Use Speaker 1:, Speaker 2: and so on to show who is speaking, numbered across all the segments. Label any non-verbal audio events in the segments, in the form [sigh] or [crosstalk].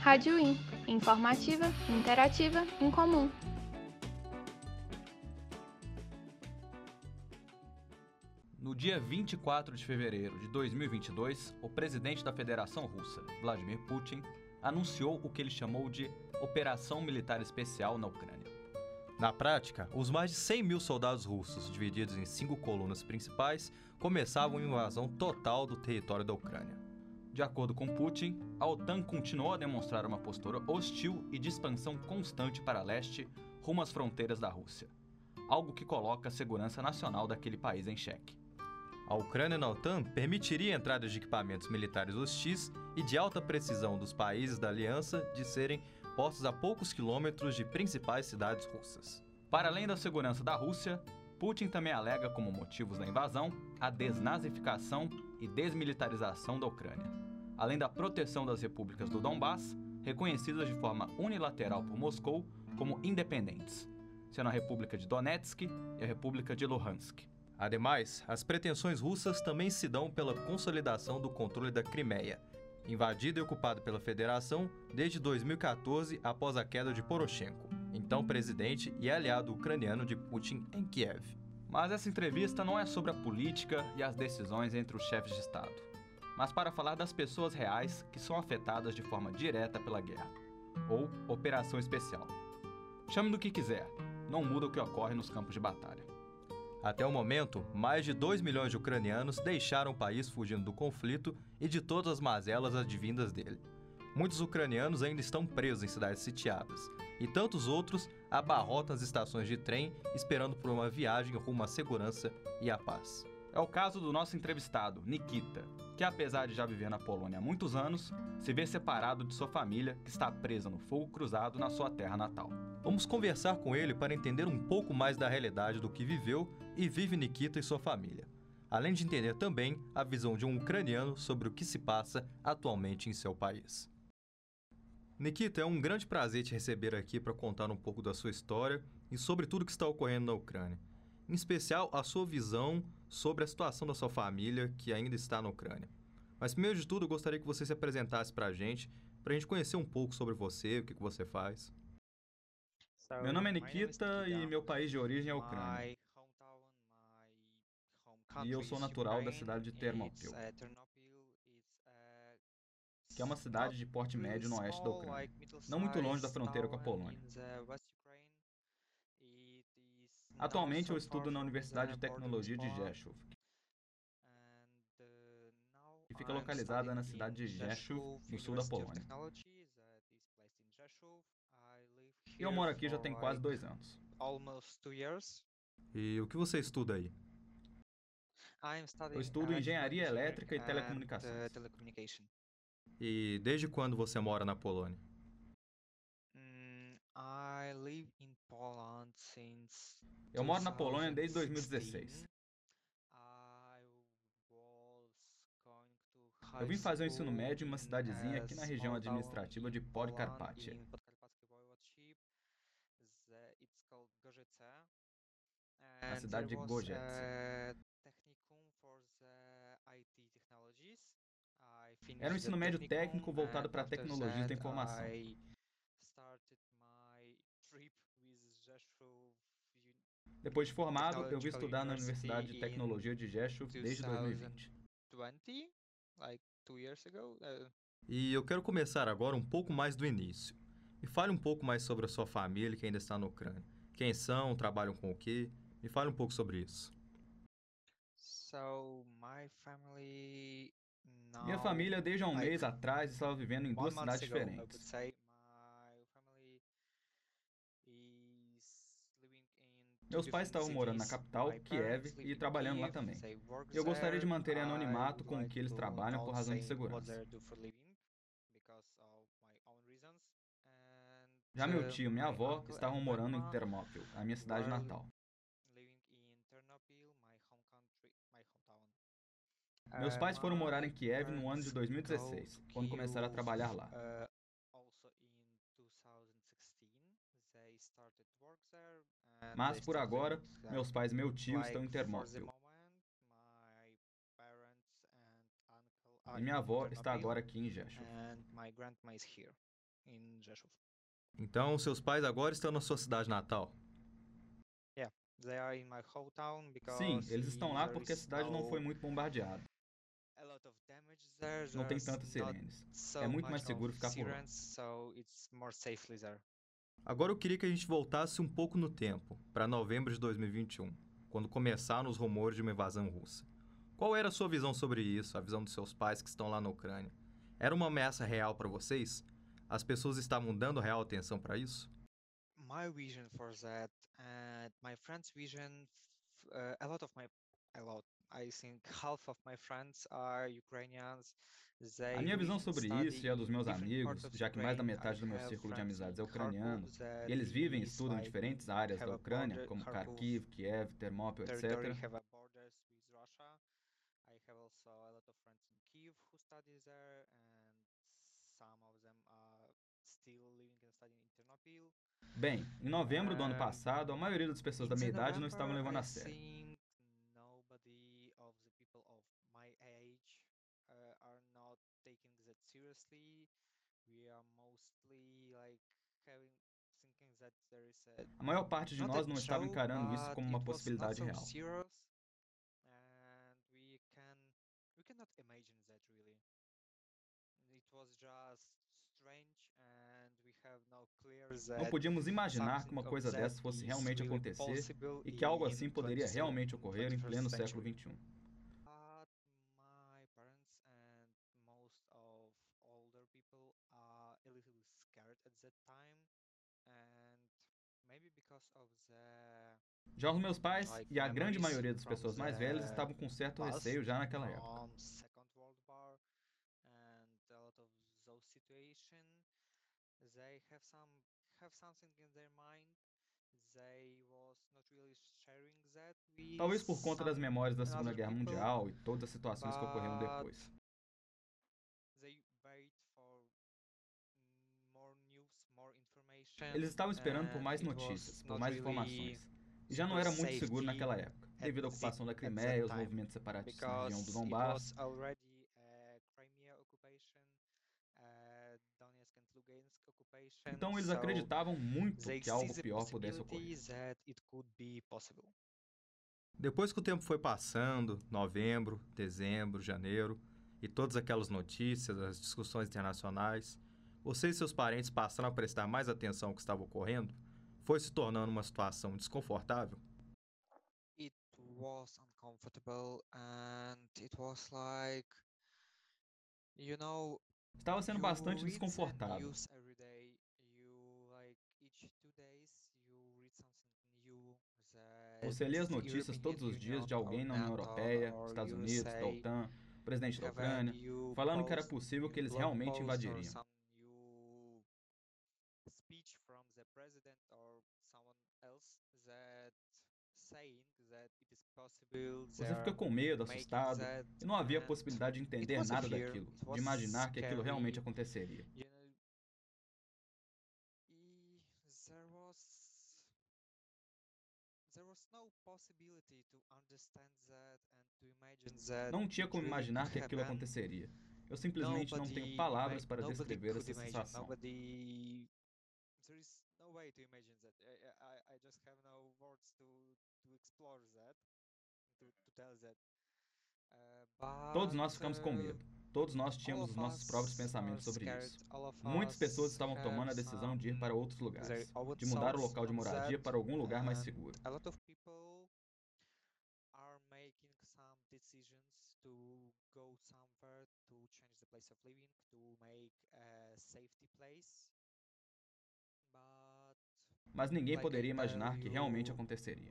Speaker 1: Rádio In, informativa, interativa, incomum.
Speaker 2: No dia 24 de fevereiro de 2022, o presidente da Federação Russa, Vladimir Putin, anunciou o que ele chamou de Operação Militar Especial na Ucrânia.
Speaker 3: Na prática, os mais de 100 mil soldados russos, divididos em cinco colunas principais, começavam uma invasão total do território da Ucrânia.
Speaker 2: De acordo com Putin, a OTAN continuou a demonstrar uma postura hostil e de expansão constante para leste, rumo às fronteiras da Rússia, algo que coloca a segurança nacional daquele país em xeque.
Speaker 3: A Ucrânia na OTAN permitiria a entrada de equipamentos militares hostis e de alta precisão dos países da aliança de serem postos a poucos quilômetros de principais cidades russas.
Speaker 2: Para além da segurança da Rússia, Putin também alega como motivos da invasão a desnazificação e desmilitarização da Ucrânia, além da proteção das repúblicas do Donbass, reconhecidas de forma unilateral por Moscou como independentes, sendo a República de Donetsk e a República de Luhansk.
Speaker 3: Ademais, as pretensões russas também se dão pela consolidação do controle da Crimeia, invadida e ocupada pela Federação desde 2014 após a queda de Poroshenko, então presidente e aliado ucraniano de Putin em Kiev.
Speaker 2: Mas essa entrevista não é sobre a política e as decisões entre os chefes de Estado, mas para falar das pessoas reais que são afetadas de forma direta pela guerra, ou operação especial. Chame do que quiser, não muda o que ocorre nos campos de batalha.
Speaker 3: Até o momento, mais de 2 milhões de ucranianos deixaram o país fugindo do conflito e de todas as mazelas advindas dele. Muitos ucranianos ainda estão presos em cidades sitiadas, e tantos outros abarrotam as estações de trem esperando por uma viagem rumo à segurança e à paz.
Speaker 2: É o caso do nosso entrevistado, Nikita, que apesar de já viver na Polônia há muitos anos, se vê separado de sua família que está presa no fogo cruzado na sua terra natal.
Speaker 3: Vamos conversar com ele para entender um pouco mais da realidade do que viveu e vive Nikita e sua família, além de entender também a visão de um ucraniano sobre o que se passa atualmente em seu país. Nikita, é um grande prazer te receber aqui para contar um pouco da sua história e sobre tudo que está ocorrendo na Ucrânia. Em especial, a sua visão sobre a situação da sua família que ainda está na Ucrânia. Mas primeiro de tudo, eu gostaria que você se apresentasse para a gente, para a gente conhecer um pouco sobre você, o que, que você faz.
Speaker 2: Meu nome é Nikita e meu país de origem é a Ucrânia. E eu sou natural da cidade de Ternopil, que é uma cidade de porte médio no oeste da Ucrânia, não muito longe da fronteira com a Polônia. Atualmente eu estudo na Universidade de Tecnologia de Rzeszów, que fica localizada na cidade de Rzeszów, no sul da Polônia. E eu moro aqui já tem quase dois anos.
Speaker 3: E o que você estuda aí?
Speaker 2: Eu estudo engenharia elétrica e telecomunicações.
Speaker 3: E desde quando você mora na Polônia?
Speaker 2: Eu moro na Polônia desde 2016. Eu vim fazer o ensino médio em uma cidadezinha aqui na região administrativa de Podkarpatia. A cidade de Gojec. Era um ensino médio técnico voltado para tecnologias da informação. Depois de formado, eu vim estudar na Universidade de Tecnologia de Rzeszów desde 2020.
Speaker 3: E eu quero começar agora um pouco mais do início. Me fale um pouco mais sobre a sua família que ainda está na Ucrânia. Quem são, trabalham com o quê? Me fale um pouco sobre isso.
Speaker 2: Minha família, desde há um mês atrás, estava vivendo em duas cidades diferentes. Meus pais estavam morando na capital, Kiev, e trabalhando lá também. Eu gostaria de manter anonimato com o que eles trabalham por razões de segurança. Já meu tio e minha avó estavam morando em Termópil, a minha cidade natal. Meus pais foram morar em Kiev no ano de 2016, quando começaram a trabalhar lá. Mas por agora, meus pais e meu tio estão em Termópil. E minha avó está agora aqui em Rzeszów.
Speaker 3: Então, seus pais agora estão na sua cidade natal.
Speaker 2: Sim, eles estão lá porque a cidade não foi muito bombardeada. Não tem tantas sirenes. É muito mais seguro ficar por lá.
Speaker 3: Agora eu queria que a gente voltasse um pouco no tempo, para novembro de 2021, quando começaram os rumores de uma invasão russa. Qual era a sua visão sobre isso, a visão dos seus pais que estão lá na Ucrânia? Era uma ameaça real para vocês? As pessoas estavam dando real atenção para isso?
Speaker 4: my vision for that and my friends' vision. Uh, a lot of my, a lot. I think [laughs] half of my friends are Ukrainians.
Speaker 2: A minha visão sobre isso e a dos meus amigos, já que mais da metade do meu círculo de amizades é ucraniano, e eles vivem e estudam em diferentes áreas da Ucrânia, como Kharkiv, Kiev,
Speaker 4: territory
Speaker 2: etc. Bem, em novembro do ano passado, a maioria das pessoas da minha
Speaker 4: in
Speaker 2: idade não estavam levando a sério.
Speaker 4: think nobody of the people of my age uh, are not taking We are mostly like having thinking that there is a
Speaker 2: A maior parte de
Speaker 4: not
Speaker 2: nós não estava encarando isso como uma possibilidade real.
Speaker 4: serious, and we can we cannot imagine that really. It was just strange, and we have no clear
Speaker 2: Não
Speaker 4: that
Speaker 2: podíamos imaginar que uma coisa
Speaker 4: that
Speaker 2: dessa fosse realmente
Speaker 4: really
Speaker 2: acontecer e que algo
Speaker 4: in
Speaker 2: assim poderia
Speaker 4: 20th
Speaker 2: realmente ocorrer em
Speaker 4: 21st
Speaker 2: pleno século
Speaker 4: century.
Speaker 2: XXI.
Speaker 4: But my parents and most of older people are a little scared at that time, and maybe because of the
Speaker 2: Já os meus pais e a grande
Speaker 4: memories
Speaker 2: maioria das pessoas mais velhas
Speaker 4: the
Speaker 2: estavam com certo receio já naquela época. Talvez por conta das memórias da Segunda Guerra Mundial e todas as situações que ocorreram depois. Eles estavam esperando por mais notícias, por mais informações. E já não era muito seguro naquela época, devido à ocupação da Crimeia, os
Speaker 4: time,
Speaker 2: movimentos separatistas na região do Donbass.
Speaker 4: uh.
Speaker 2: Então eles acreditavam muito que algo pior pudesse ocorrer.
Speaker 3: Depois que o tempo foi passando, novembro, dezembro, janeiro, e todas aquelas notícias, as discussões internacionais, você e seus parentes passaram a prestar mais atenção ao que estava ocorrendo? Foi se tornando uma situação desconfortável?
Speaker 4: It was uncomfortable and it was like, you know,
Speaker 2: Estava sendo
Speaker 4: you
Speaker 2: bastante desconfortável.
Speaker 4: news every day. You like each two days you read something new.
Speaker 2: Você lê as notícias todos os dias de alguém na União Europeia, Estados Unidos, da OTAN, presidente da Ucrânia, falando que era possível que eles realmente invadiriam.
Speaker 4: some new speech from the president or someone else that saying that it is possible
Speaker 2: Você
Speaker 4: they
Speaker 2: fica com medo, assustado, e não havia
Speaker 4: and
Speaker 2: possibilidade de entender
Speaker 4: was a
Speaker 2: nada daquilo,
Speaker 4: it
Speaker 2: de imaginar que aquilo realmente aconteceria. Não tinha como imaginar que aquilo aconteceria. Eu simplesmente não tenho palavras para descrever essa sensação.
Speaker 4: Way to imagine that. I, I, I just have no words to to explore that, to, to tell that. Uh,
Speaker 2: Todos nós
Speaker 4: but,
Speaker 2: ficamos com
Speaker 4: uh,
Speaker 2: medo. Todos nós
Speaker 4: all
Speaker 2: tínhamos os nossos próprios pensamentos sobre isso. Muitas pessoas estavam tomando a decisão de ir para outros lugares,
Speaker 4: own
Speaker 2: de mudar o
Speaker 4: thoughts
Speaker 2: local de moradia para algum lugar mais
Speaker 4: and
Speaker 2: seguro.
Speaker 4: A lot of people are making some decisions to go somewhere to change the place of living, to make a safety place.
Speaker 2: Mas ninguém poderia
Speaker 4: tell
Speaker 2: imaginar que realmente aconteceria.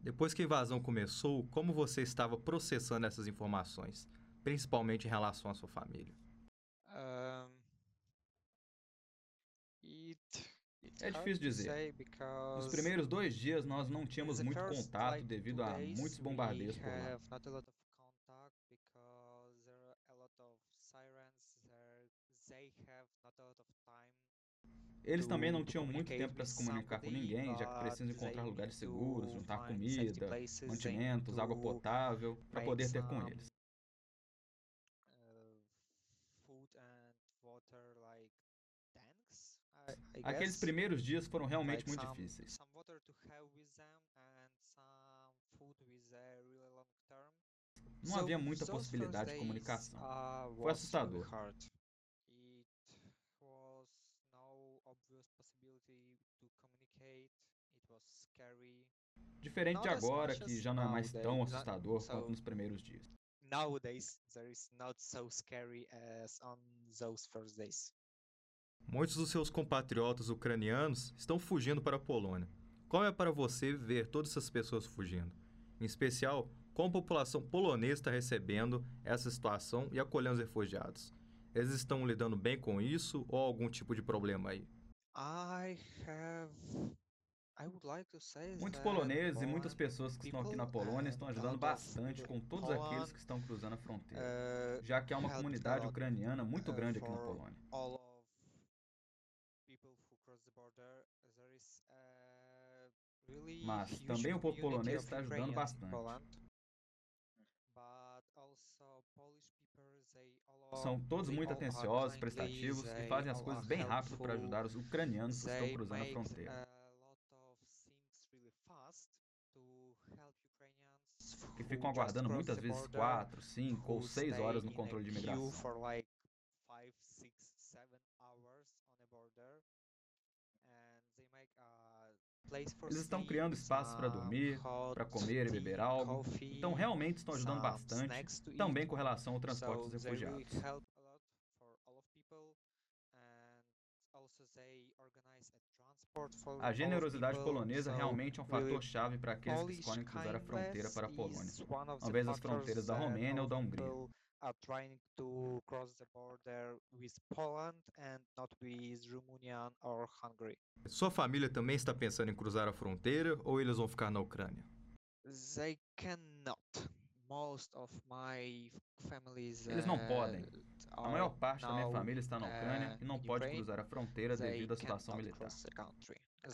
Speaker 3: Depois que a invasão começou, como você estava processando essas informações, principalmente em relação à sua família?
Speaker 4: Um, it, it's
Speaker 2: É difícil dizer. Nos primeiros dois dias nós não tínhamos muito contato devido a muitos bombardeios por lá.
Speaker 4: have not a lot of contact because there are a lot of sirens there. They have not a lot of time.
Speaker 2: Eles também não tinham muito tempo para se comunicar com ninguém, já que precisam encontrar lugares seguros, juntar comida, mantimentos, água potável, para poder ter com eles.
Speaker 4: uh,
Speaker 2: Aqueles primeiros dias foram realmente muito difíceis. Não havia muita possibilidade de comunicação. Foi assustador.
Speaker 4: really hard. It was no obvious possibility to communicate. It was scary.
Speaker 2: Diferente de agora, que já não é mais tão assustador quanto nos primeiros dias.
Speaker 4: Nowadays, there is not so scary as on those first days.
Speaker 3: Muitos dos seus compatriotas ucranianos estão fugindo para a Polônia. Como é para você ver todas essas pessoas fugindo? Em especial, como a população polonesa está recebendo essa situação e acolhendo os refugiados? Eles estão lidando bem com isso ou há algum tipo de problema aí?
Speaker 4: I have. I would like to say
Speaker 2: Muitos
Speaker 4: that
Speaker 2: poloneses e muitas pessoas que estão aqui na Polônia estão ajudando bastante com todos aqueles que estão cruzando a fronteira,
Speaker 4: uh,
Speaker 2: já que há uma comunidade ucraniana muito
Speaker 4: uh,
Speaker 2: grande aqui na Polônia.
Speaker 4: really
Speaker 2: Mas também o povo polonês está ajudando bastante. São todos muito atenciosos, prestativos e fazem as coisas bem rápido para ajudar os ucranianos que estão cruzando a fronteira.
Speaker 4: a lot of things really fast to help Ukrainians
Speaker 2: Que ficam aguardando muitas vezes
Speaker 4: border,
Speaker 2: 4, 5 ou
Speaker 4: who
Speaker 2: 6
Speaker 4: stay
Speaker 2: horas no controle de imigração. Eles estão criando espaços para dormir, para comer e beber algo. Então realmente estão ajudando bastante, também com relação ao transporte
Speaker 4: So
Speaker 2: dos refugiados.
Speaker 4: also they organize a
Speaker 2: generosidade polonesa realmente é um
Speaker 4: really
Speaker 2: fator chave para aqueles que escolhem cruzar a fronteira para a Polônia, ao
Speaker 4: the
Speaker 2: invés das fronteiras da Romênia ou da Hungria.
Speaker 4: are trying to cross the border with Poland and not with Romania or Hungary.
Speaker 3: Sua família também está pensando em cruzar a fronteira ou eles vão ficar na Ucrânia?
Speaker 4: They cannot. Most of my families
Speaker 2: Eles não
Speaker 4: uh,
Speaker 2: podem. A maior parte da minha família está na Ucrânia
Speaker 4: uh,
Speaker 2: e não pode cruzar a fronteira devido à situação militar.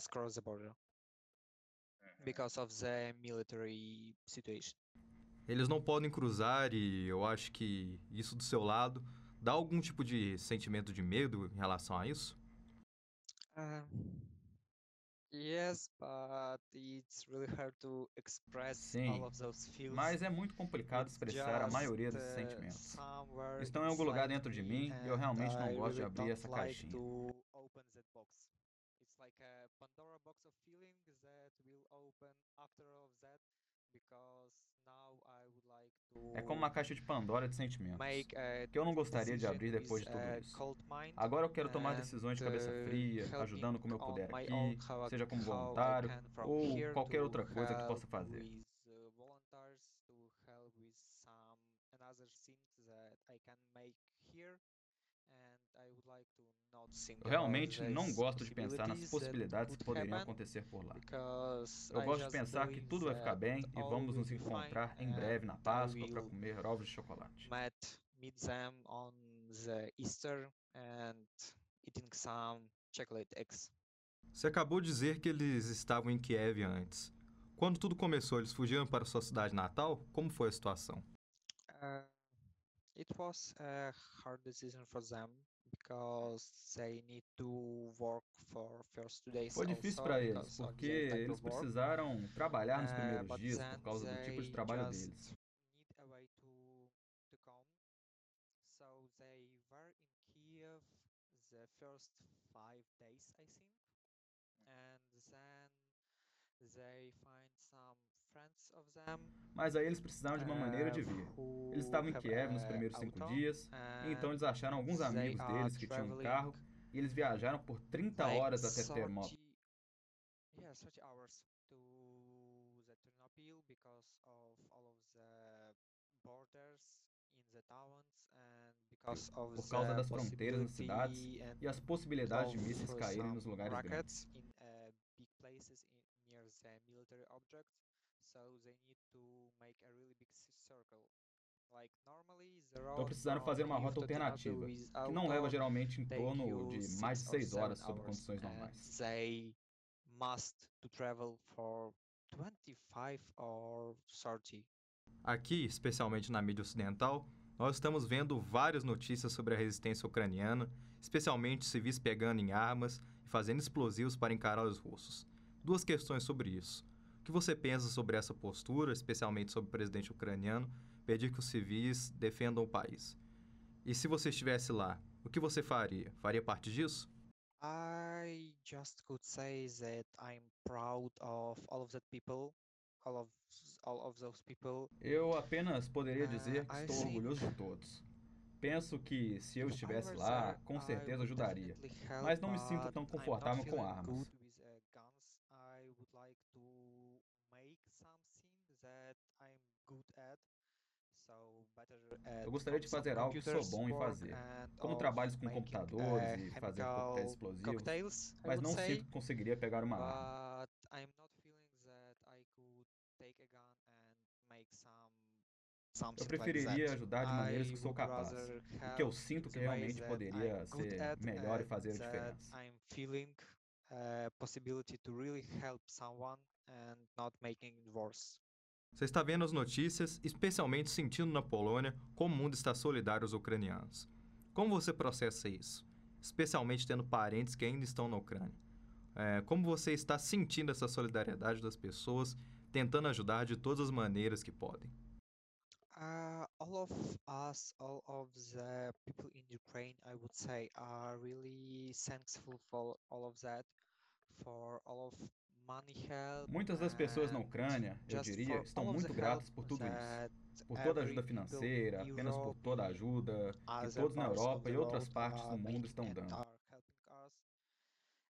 Speaker 4: cross the border because of the military situation.
Speaker 3: Eles não podem cruzar e eu acho que isso do seu lado dá algum tipo de sentimento de medo em relação a isso?
Speaker 4: Um, yes, but it's really hard to express
Speaker 2: Sim,
Speaker 4: all of those feels.
Speaker 2: Mas é muito complicado
Speaker 4: It's
Speaker 2: expressar a maioria desses sentimentos. Estão em algum lugar dentro de mim e eu realmente não
Speaker 4: I
Speaker 2: gosto de abrir essa
Speaker 4: like
Speaker 2: caixinha.
Speaker 4: like
Speaker 2: É como uma caixa de Pandora de sentimentos,
Speaker 4: a
Speaker 2: que eu não gostaria de abrir depois de tudo
Speaker 4: a
Speaker 2: isso. Agora eu quero tomar decisões de cabeça
Speaker 4: uh,
Speaker 2: fria, ajudando como eu puder aqui, seja como voluntário ou qualquer outra coisa que possa fazer.
Speaker 4: with, uh, volunteers, to help with some another things that I can make here and I would like to not think
Speaker 2: Eu realmente
Speaker 4: about
Speaker 2: não gosto de pensar nas possibilidades que poderiam acontecer por lá. Eu gosto de pensar que tudo vai ficar bem e vamos nos encontrar em breve na Páscoa para comer ovos de chocolate.
Speaker 4: met meet them on the Easter and eating some chocolate eggs.
Speaker 3: Você acabou de dizer que eles estavam em Kiev antes. Quando tudo começou, eles fugiram para sua cidade natal? Como foi a situação?
Speaker 4: Uh, it was a hard decision for them because they need to work for first two days
Speaker 2: Foi difícil para eles, porque eles precisaram trabalhar nos
Speaker 4: Uh,
Speaker 2: primeiros
Speaker 4: but
Speaker 2: dias por causa do tipo de trabalho deles.
Speaker 4: need a way to to come. So they were in Kiev the first five days, I think, and then they find some.
Speaker 2: Mas aí eles precisaram de uma maneira de vir. Eles estavam em Kiev nos
Speaker 4: a
Speaker 2: primeiros cinco dias, e então eles acharam alguns amigos deles que tinham um carro, e eles viajaram por 30
Speaker 4: like
Speaker 2: horas até Termópil.
Speaker 4: 30 Yeah, 30 hours to the Ternopil because of all of the borders in the towns and because of
Speaker 2: Por causa das fronteiras nas cidades E as possibilidades de mísseis caírem nos lugares grandes.
Speaker 4: So they need to make a really big circle. Like normally the
Speaker 2: Estou
Speaker 4: road
Speaker 2: precisando
Speaker 4: from
Speaker 2: fazer uma rota alternativa, que não leva geralmente em torno de mais de
Speaker 4: or
Speaker 2: 6
Speaker 4: seven
Speaker 2: horas sob condições normais.
Speaker 4: they must to travel for 25 or 30.
Speaker 3: Aqui, especialmente na mídia ocidental, nós estamos vendo várias notícias sobre a resistência ucraniana, especialmente civis pegando em armas e fazendo explosivos para encarar os russos. Duas questões sobre isso. O que você pensa sobre essa postura, especialmente sobre o presidente ucraniano, pedir que os civis defendam o país? E se você estivesse lá, o que você faria? Faria parte disso?
Speaker 4: I just could say that I'm proud of all of that people, all of all of those people.
Speaker 2: Eu apenas poderia dizer que
Speaker 4: Ah, I
Speaker 2: estou
Speaker 4: think
Speaker 2: orgulhoso de todos. Penso que se eu
Speaker 4: If I
Speaker 2: estivesse
Speaker 4: were
Speaker 2: lá,
Speaker 4: there,
Speaker 2: com
Speaker 4: I
Speaker 2: certeza
Speaker 4: would
Speaker 2: ajudaria. Mas não me sinto
Speaker 4: but
Speaker 2: tão confortável com armas.
Speaker 4: good with uh, guns. I would like to make something that I'm good at.
Speaker 2: Eu gostaria de fazer algo que sou bom em fazer, como trabalhos com computadores
Speaker 4: uh,
Speaker 2: e fazer coquetéis explosivos, mas não sinto que conseguiria pegar uma arma. Eu preferiria ajudar de maneiras que sou capaz. O que eu sinto
Speaker 4: in
Speaker 2: que realmente poderia ser melhor e fazer a diferença.
Speaker 4: Possibility to really help someone and not making it worse.
Speaker 3: Você está vendo as notícias, especialmente sentindo na Polônia como o mundo está solidário aos ucranianos. Como você processa isso? Especialmente tendo parentes que ainda estão na Ucrânia. É, como você está sentindo essa solidariedade das pessoas, tentando ajudar de todas as maneiras que podem?
Speaker 4: Uh, all of us, all of the people in Ukraine, I would say, are really thankful for all of that, for all of.
Speaker 2: Muitas das pessoas na
Speaker 4: and
Speaker 2: Ucrânia, eu diria, estão muito gratas por tudo isso. Por toda a ajuda financeira, apenas por toda a ajuda que todos na Europa e outras partes do mundo estão
Speaker 4: and
Speaker 2: dando.
Speaker 4: are helping us,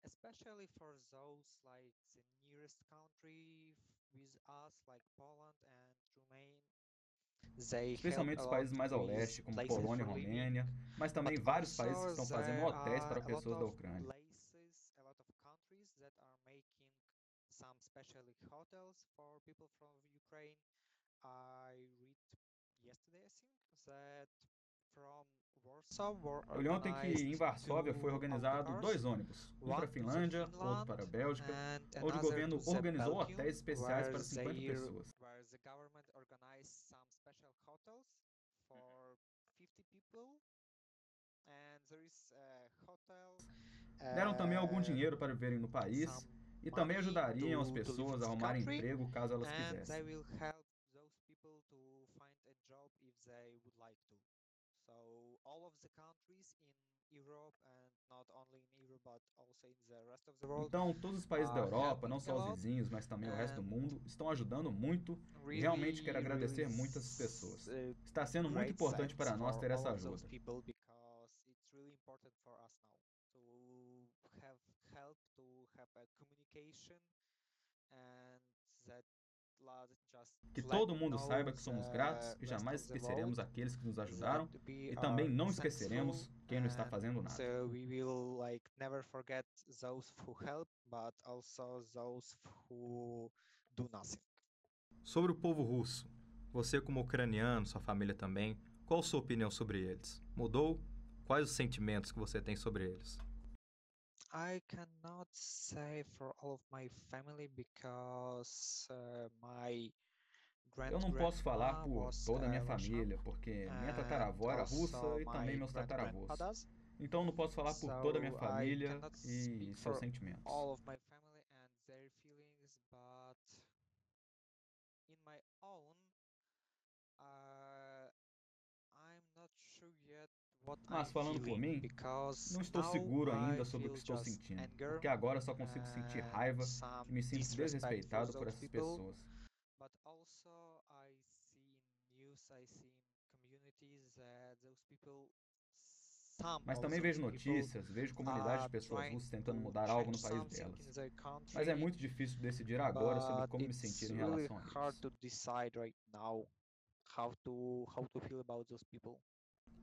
Speaker 4: especially for those like the nearest country f- with us, like Poland and Romania. They help
Speaker 2: Especialmente os países mais ao leste, como Polônia e Romênia, mas também vários países que estão fazendo hotéis para pessoas da Ucrânia.
Speaker 4: places, a lot of countries that are making some specially hotels for people from Ukraine. I read yesterday, I think, that
Speaker 2: li ontem que em Varsóvia foi organizado dois ônibus, um para a Finlândia, outro para a Bélgica, onde o governo organizou hotéis especiais para 50
Speaker 4: they-
Speaker 2: pessoas.
Speaker 4: where the government organized some special hotels for 50 people and there is a hotel
Speaker 2: Deram também algum dinheiro para viverem no país e também ajudariam as pessoas a
Speaker 4: country,
Speaker 2: emprego caso elas quisessem.
Speaker 4: will help those people to find a job if they would like to. So all of the countries in Europe and not only in Europe but also in the rest of the world
Speaker 2: Então, todos os países da Europa, não só os vizinhos, mas também o resto do mundo, estão ajudando muito realmente quero agradecer muito essas pessoas.
Speaker 4: uh,
Speaker 2: Está sendo muito importante para nós ter essa ajuda.
Speaker 4: people because it's really important for us now to have help to have a communication and that la- just
Speaker 2: Que todo mundo saiba que somos gratos e jamais esqueceremos aqueles que nos ajudaram
Speaker 4: we
Speaker 2: e também não esqueceremos quem não está fazendo nada.
Speaker 4: so we will like never forget those who help but also those who do nothing
Speaker 3: Sobre o povo russo, você como ucraniano, sua família também, qual sua opinião sobre eles? Mudou? Quais os sentimentos que você tem sobre eles?
Speaker 4: I cannot say for all of my family because uh, my
Speaker 2: Eu não posso falar por toda a minha
Speaker 4: uh,
Speaker 2: família, porque minha
Speaker 4: and
Speaker 2: tataravó era russa e também meus
Speaker 4: grandfathers.
Speaker 2: Então não posso falar por toda a minha família e seus sentimentos.
Speaker 4: all of my family and their feelings, but in my own, uh, I'm not sure yet what
Speaker 2: Mas
Speaker 4: I'm
Speaker 2: falando por mim, Não estou seguro ainda sobre o que estou sentindo, porque agora só consigo sentir raiva e me sinto desrespeitado por essas pessoas. Mas também vejo notícias, vejo comunidades de pessoas russas tentando mudar algo no país delas. Mas é muito difícil decidir agora sobre como me sentir em relação a isso.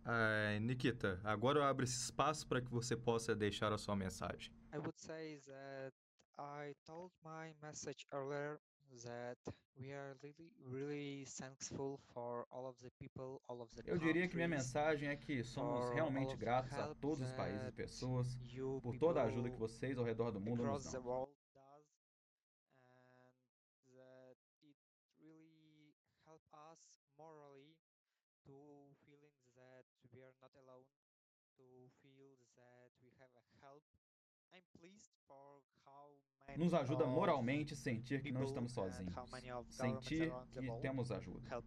Speaker 3: Ah, Nikita, agora eu abro esse espaço para que você possa deixar a sua mensagem.
Speaker 4: I would say that I told my message earlier that we are really, really thankful for all of the people, all of the
Speaker 2: Eu diria que minha mensagem é que somos realmente gratos a todos os países e pessoas por toda a ajuda que
Speaker 4: people
Speaker 2: vocês ao redor do mundo nos dão.
Speaker 4: world does and that it really help us morally to feeling that we are not alone to feel that we have a help i'm pleased for how many
Speaker 2: Nos ajuda moralmente sentir que não estamos sozinhos, sentir que temos ajuda.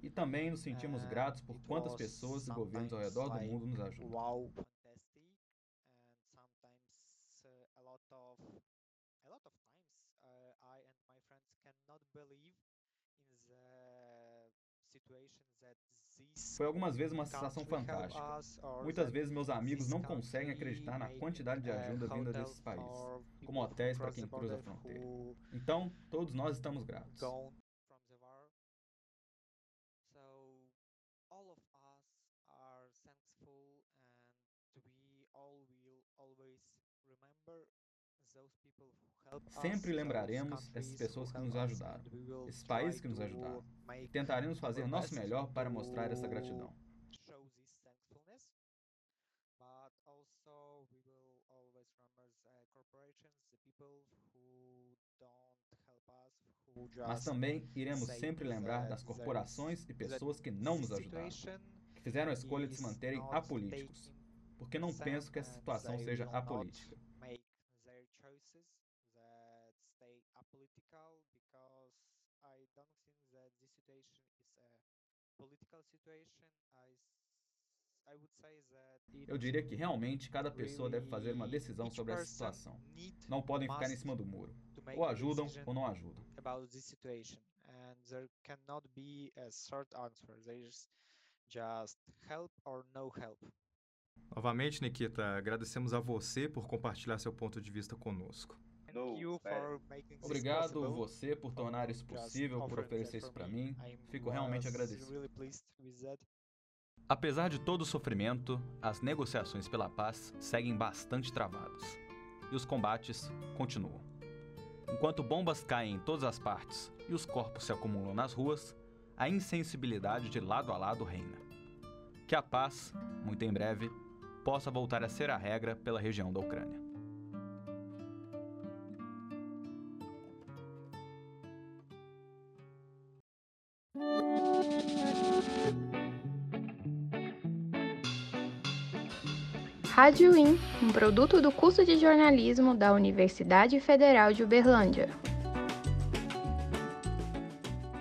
Speaker 2: E também nos sentimos gratos por quantas pessoas e governos ao redor do mundo nos ajudam.
Speaker 4: wow
Speaker 2: Foi algumas vezes uma sensação
Speaker 4: country help
Speaker 2: fantástica. Muitas vezes meus amigos não conseguem acreditar na quantidade de ajuda vinda desses países, como hotéis para quem cruza a fronteira. Então, todos nós estamos gratos.
Speaker 4: gone from the war. So all of us are thankful and we all will always remember those people who help us,
Speaker 2: Sempre lembraremos essas pessoas que nos ajudaram, esses países que nos ajudaram.
Speaker 4: make
Speaker 2: Tentaremos fazer nosso melhor para mostrar essa gratidão.
Speaker 4: show this thankfulness. But also we will always remember the corporations, the people who don't help us, who
Speaker 2: Mas também iremos sempre lembrar das corporações e pessoas que não nos ajudaram, que fizeram a escolha de se manterem apolíticos, porque não penso que essa situação seja apolítica.
Speaker 4: make their choices that stay apolitical because I don't think that this situation is a political situation. I, s- I would say that it
Speaker 2: Eu diria que realmente cada pessoa deve fazer uma decisão sobre essa situação. Não podem ficar em cima do muro. Ou ajudam ou não ajudam.
Speaker 4: about this situation and there cannot be a short answer there's just help or no help
Speaker 3: Novamente, Nikita, agradecemos a você por compartilhar seu ponto de vista conosco.
Speaker 2: Obrigado você por tornar isso possível, por oferecer isso para mim. Fico realmente agradecido. Apesar de todo o sofrimento, as negociações pela paz seguem bastante travadas. E os combates continuam. Enquanto bombas caem em todas as partes e os corpos se acumulam nas ruas, a insensibilidade de lado a lado reina. Que a paz, muito em breve, possa voltar a ser a regra pela região da Ucrânia.
Speaker 1: Rádio IN, um produto do curso de jornalismo da Universidade Federal de Uberlândia.